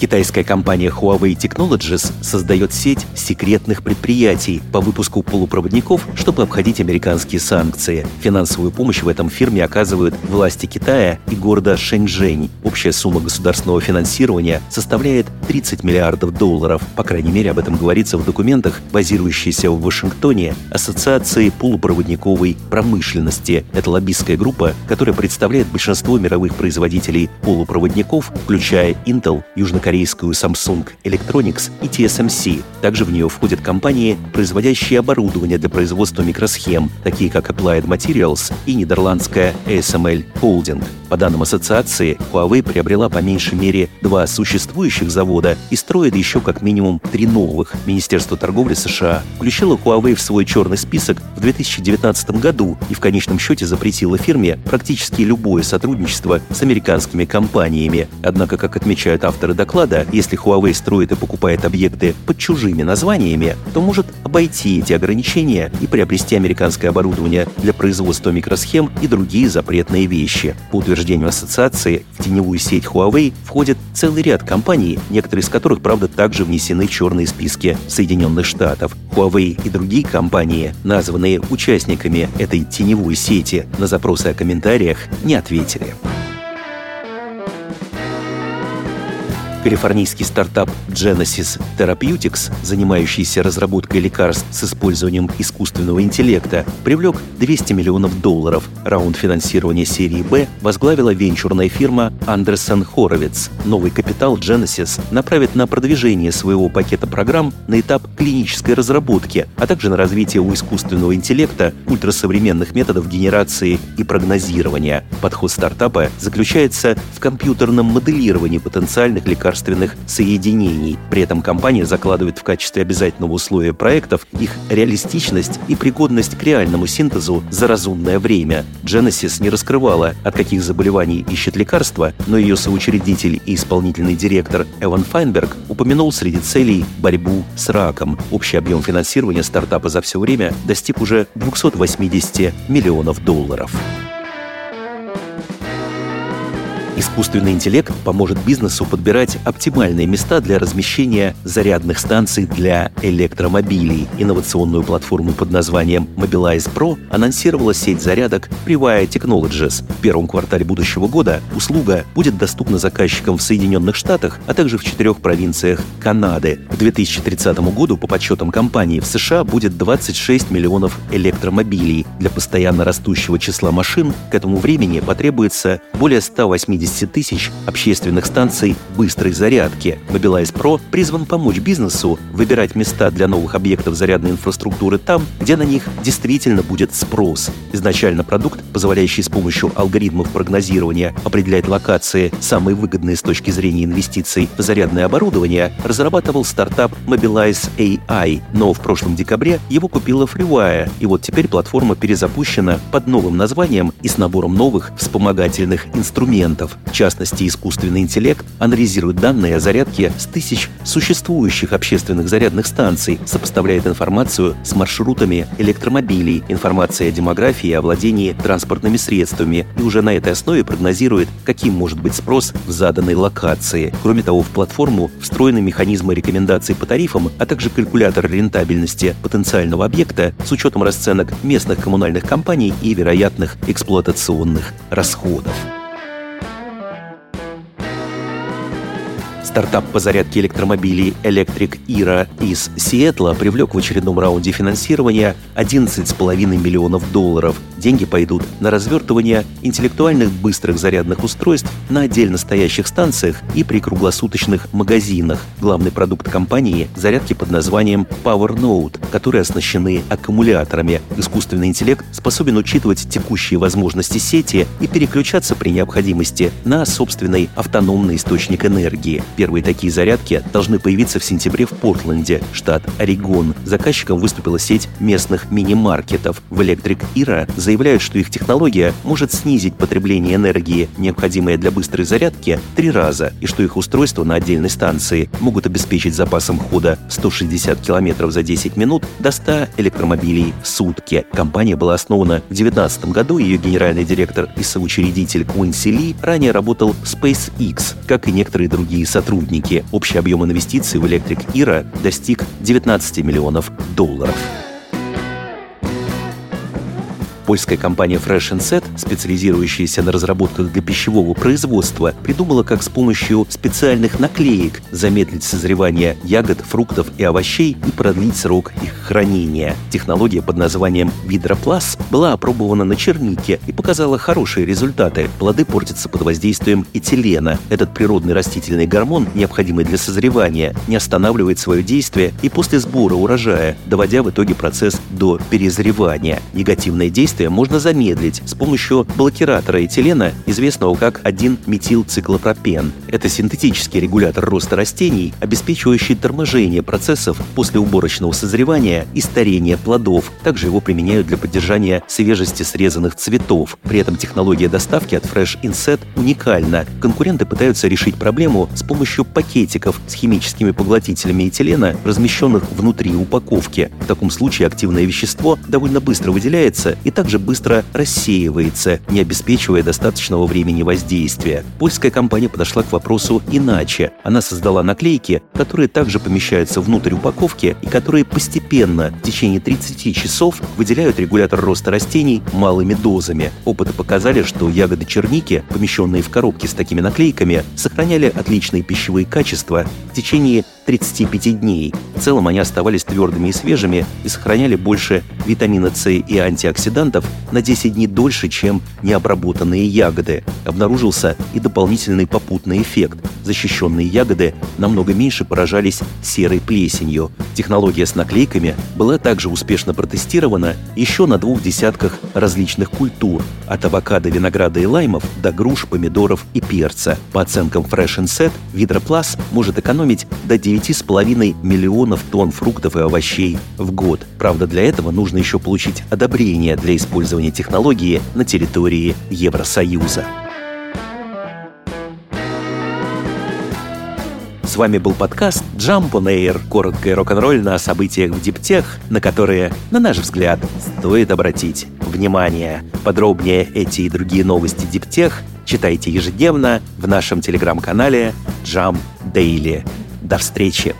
Китайская компания Huawei Technologies создает сеть секретных предприятий по выпуску полупроводников, чтобы обходить американские санкции. Финансовую помощь в этом фирме оказывают власти Китая и города Шэньчжэнь. Общая сумма государственного финансирования составляет 30 миллиардов долларов. По крайней мере, об этом говорится в документах, базирующейся в Вашингтоне Ассоциации полупроводниковой промышленности. Это лоббистская группа, которая представляет большинство мировых производителей полупроводников, включая Intel, Южнокорейскую корейскую Samsung Electronics и TSMC. Также в нее входят компании, производящие оборудование для производства микросхем, такие как Applied Materials и нидерландская ASML Holding. По данным ассоциации, Huawei приобрела по меньшей мере два существующих завода и строит еще как минимум три новых. Министерство торговли США включило Huawei в свой черный список в 2019 году и в конечном счете запретило фирме практически любое сотрудничество с американскими компаниями. Однако, как отмечают авторы доклада, доклада, если Huawei строит и покупает объекты под чужими названиями, то может обойти эти ограничения и приобрести американское оборудование для производства микросхем и другие запретные вещи. По утверждению ассоциации, в теневую сеть Huawei входит целый ряд компаний, некоторые из которых, правда, также внесены в черные списки Соединенных Штатов. Huawei и другие компании, названные участниками этой теневой сети, на запросы о комментариях не ответили. Калифорнийский стартап Genesis Therapeutics, занимающийся разработкой лекарств с использованием искусственного интеллекта, привлек 200 миллионов долларов. Раунд финансирования серии «Б» возглавила венчурная фирма Андерсон Хоровиц. Новый капитал Genesis направит на продвижение своего пакета программ на этап клинической разработки, а также на развитие у искусственного интеллекта ультрасовременных методов генерации и прогнозирования. Подход стартапа заключается в компьютерном моделировании потенциальных лекарств лекарственных соединений. При этом компания закладывает в качестве обязательного условия проектов их реалистичность и пригодность к реальному синтезу за разумное время. Genesis не раскрывала, от каких заболеваний ищет лекарства, но ее соучредитель и исполнительный директор Эван Файнберг упомянул среди целей борьбу с раком. Общий объем финансирования стартапа за все время достиг уже 280 миллионов долларов. Искусственный интеллект поможет бизнесу подбирать оптимальные места для размещения зарядных станций для электромобилей. Инновационную платформу под названием Mobilize Pro анонсировала сеть зарядок Privia Technologies. В первом квартале будущего года услуга будет доступна заказчикам в Соединенных Штатах, а также в четырех провинциях Канады. К 2030 году, по подсчетам компании, в США будет 26 миллионов электромобилей. Для постоянно растущего числа машин к этому времени потребуется более 180 50 тысяч общественных станций быстрой зарядки. Mobilize Pro призван помочь бизнесу выбирать места для новых объектов зарядной инфраструктуры там, где на них действительно будет спрос. Изначально продукт, позволяющий с помощью алгоритмов прогнозирования определять локации, самые выгодные с точки зрения инвестиций в зарядное оборудование, разрабатывал стартап Mobilize AI, но в прошлом декабре его купила FreeWire, и вот теперь платформа перезапущена под новым названием и с набором новых вспомогательных инструментов. В частности, искусственный интеллект анализирует данные о зарядке с тысяч существующих общественных зарядных станций, сопоставляет информацию с маршрутами электромобилей, информацией о демографии о владении транспортными средствами, и уже на этой основе прогнозирует, каким может быть спрос в заданной локации. Кроме того, в платформу встроены механизмы рекомендаций по тарифам, а также калькулятор рентабельности потенциального объекта с учетом расценок местных коммунальных компаний и вероятных эксплуатационных расходов. Стартап по зарядке электромобилей Electric Era из Сиэтла привлек в очередном раунде финансирования 11,5 миллионов долларов. Деньги пойдут на развертывание интеллектуальных быстрых зарядных устройств на отдельно стоящих станциях и при круглосуточных магазинах. Главный продукт компании – зарядки под названием Power Node, которые оснащены аккумуляторами. Искусственный интеллект способен учитывать текущие возможности сети и переключаться при необходимости на собственный автономный источник энергии. Первые такие зарядки должны появиться в сентябре в Портленде, штат Орегон. Заказчиком выступила сеть местных мини-маркетов. В Electric Era заявляют, что их технология может снизить потребление энергии, необходимое для быстрой зарядки, три раза, и что их устройства на отдельной станции могут обеспечить запасом хода 160 км за 10 минут до 100 электромобилей в сутки. Компания была основана в 2019 году, ее генеральный директор и соучредитель Куинси Ли ранее работал в SpaceX, как и некоторые другие сотрудники. Общий объем инвестиций в Electric Era достиг 19 миллионов долларов. Польская компания Fresh Set, специализирующаяся на разработках для пищевого производства, придумала, как с помощью специальных наклеек замедлить созревание ягод, фруктов и овощей и продлить срок их хранения. Технология под названием Vidroplus была опробована на чернике и показала хорошие результаты. Плоды портятся под воздействием этилена. Этот природный растительный гормон, необходимый для созревания, не останавливает свое действие и после сбора урожая, доводя в итоге процесс до перезревания. Негативное действие действие можно замедлить с помощью блокиратора этилена, известного как 1-метилциклопропен. Это синтетический регулятор роста растений, обеспечивающий торможение процессов после уборочного созревания и старения плодов. Также его применяют для поддержания свежести срезанных цветов. При этом технология доставки от Fresh Inset уникальна. Конкуренты пытаются решить проблему с помощью пакетиков с химическими поглотителями этилена, размещенных внутри упаковки. В таком случае активное вещество довольно быстро выделяется и также быстро рассеивается, не обеспечивая достаточного времени воздействия. Польская компания подошла к вопросу иначе. Она создала наклейки, которые также помещаются внутрь упаковки и которые постепенно в течение 30 часов выделяют регулятор роста растений малыми дозами. Опыты показали, что ягоды черники, помещенные в коробки с такими наклейками, сохраняли отличные пищевые качества в течение 35 дней. В целом они оставались твердыми и свежими и сохраняли больше витамина С и антиоксидантов на 10 дней дольше, чем необработанные ягоды. Обнаружился и дополнительный попутный эффект. Защищенные ягоды намного меньше поражались серой плесенью. Технология с наклейками была также успешно протестирована еще на двух десятках различных культур, от авокадо, винограда и лаймов до груш, помидоров и перца. По оценкам Fresh Set, Vidroplus может экономить до 9 9,5 миллионов тонн фруктов и овощей в год. Правда, для этого нужно еще получить одобрение для использования технологии на территории Евросоюза. С вами был подкаст Jump on Air. Короткое рок-н-ролльно о событиях в диптех, на которые, на наш взгляд, стоит обратить внимание. Подробнее эти и другие новости диптех читайте ежедневно в нашем телеграм-канале Jump Daily. До встречи!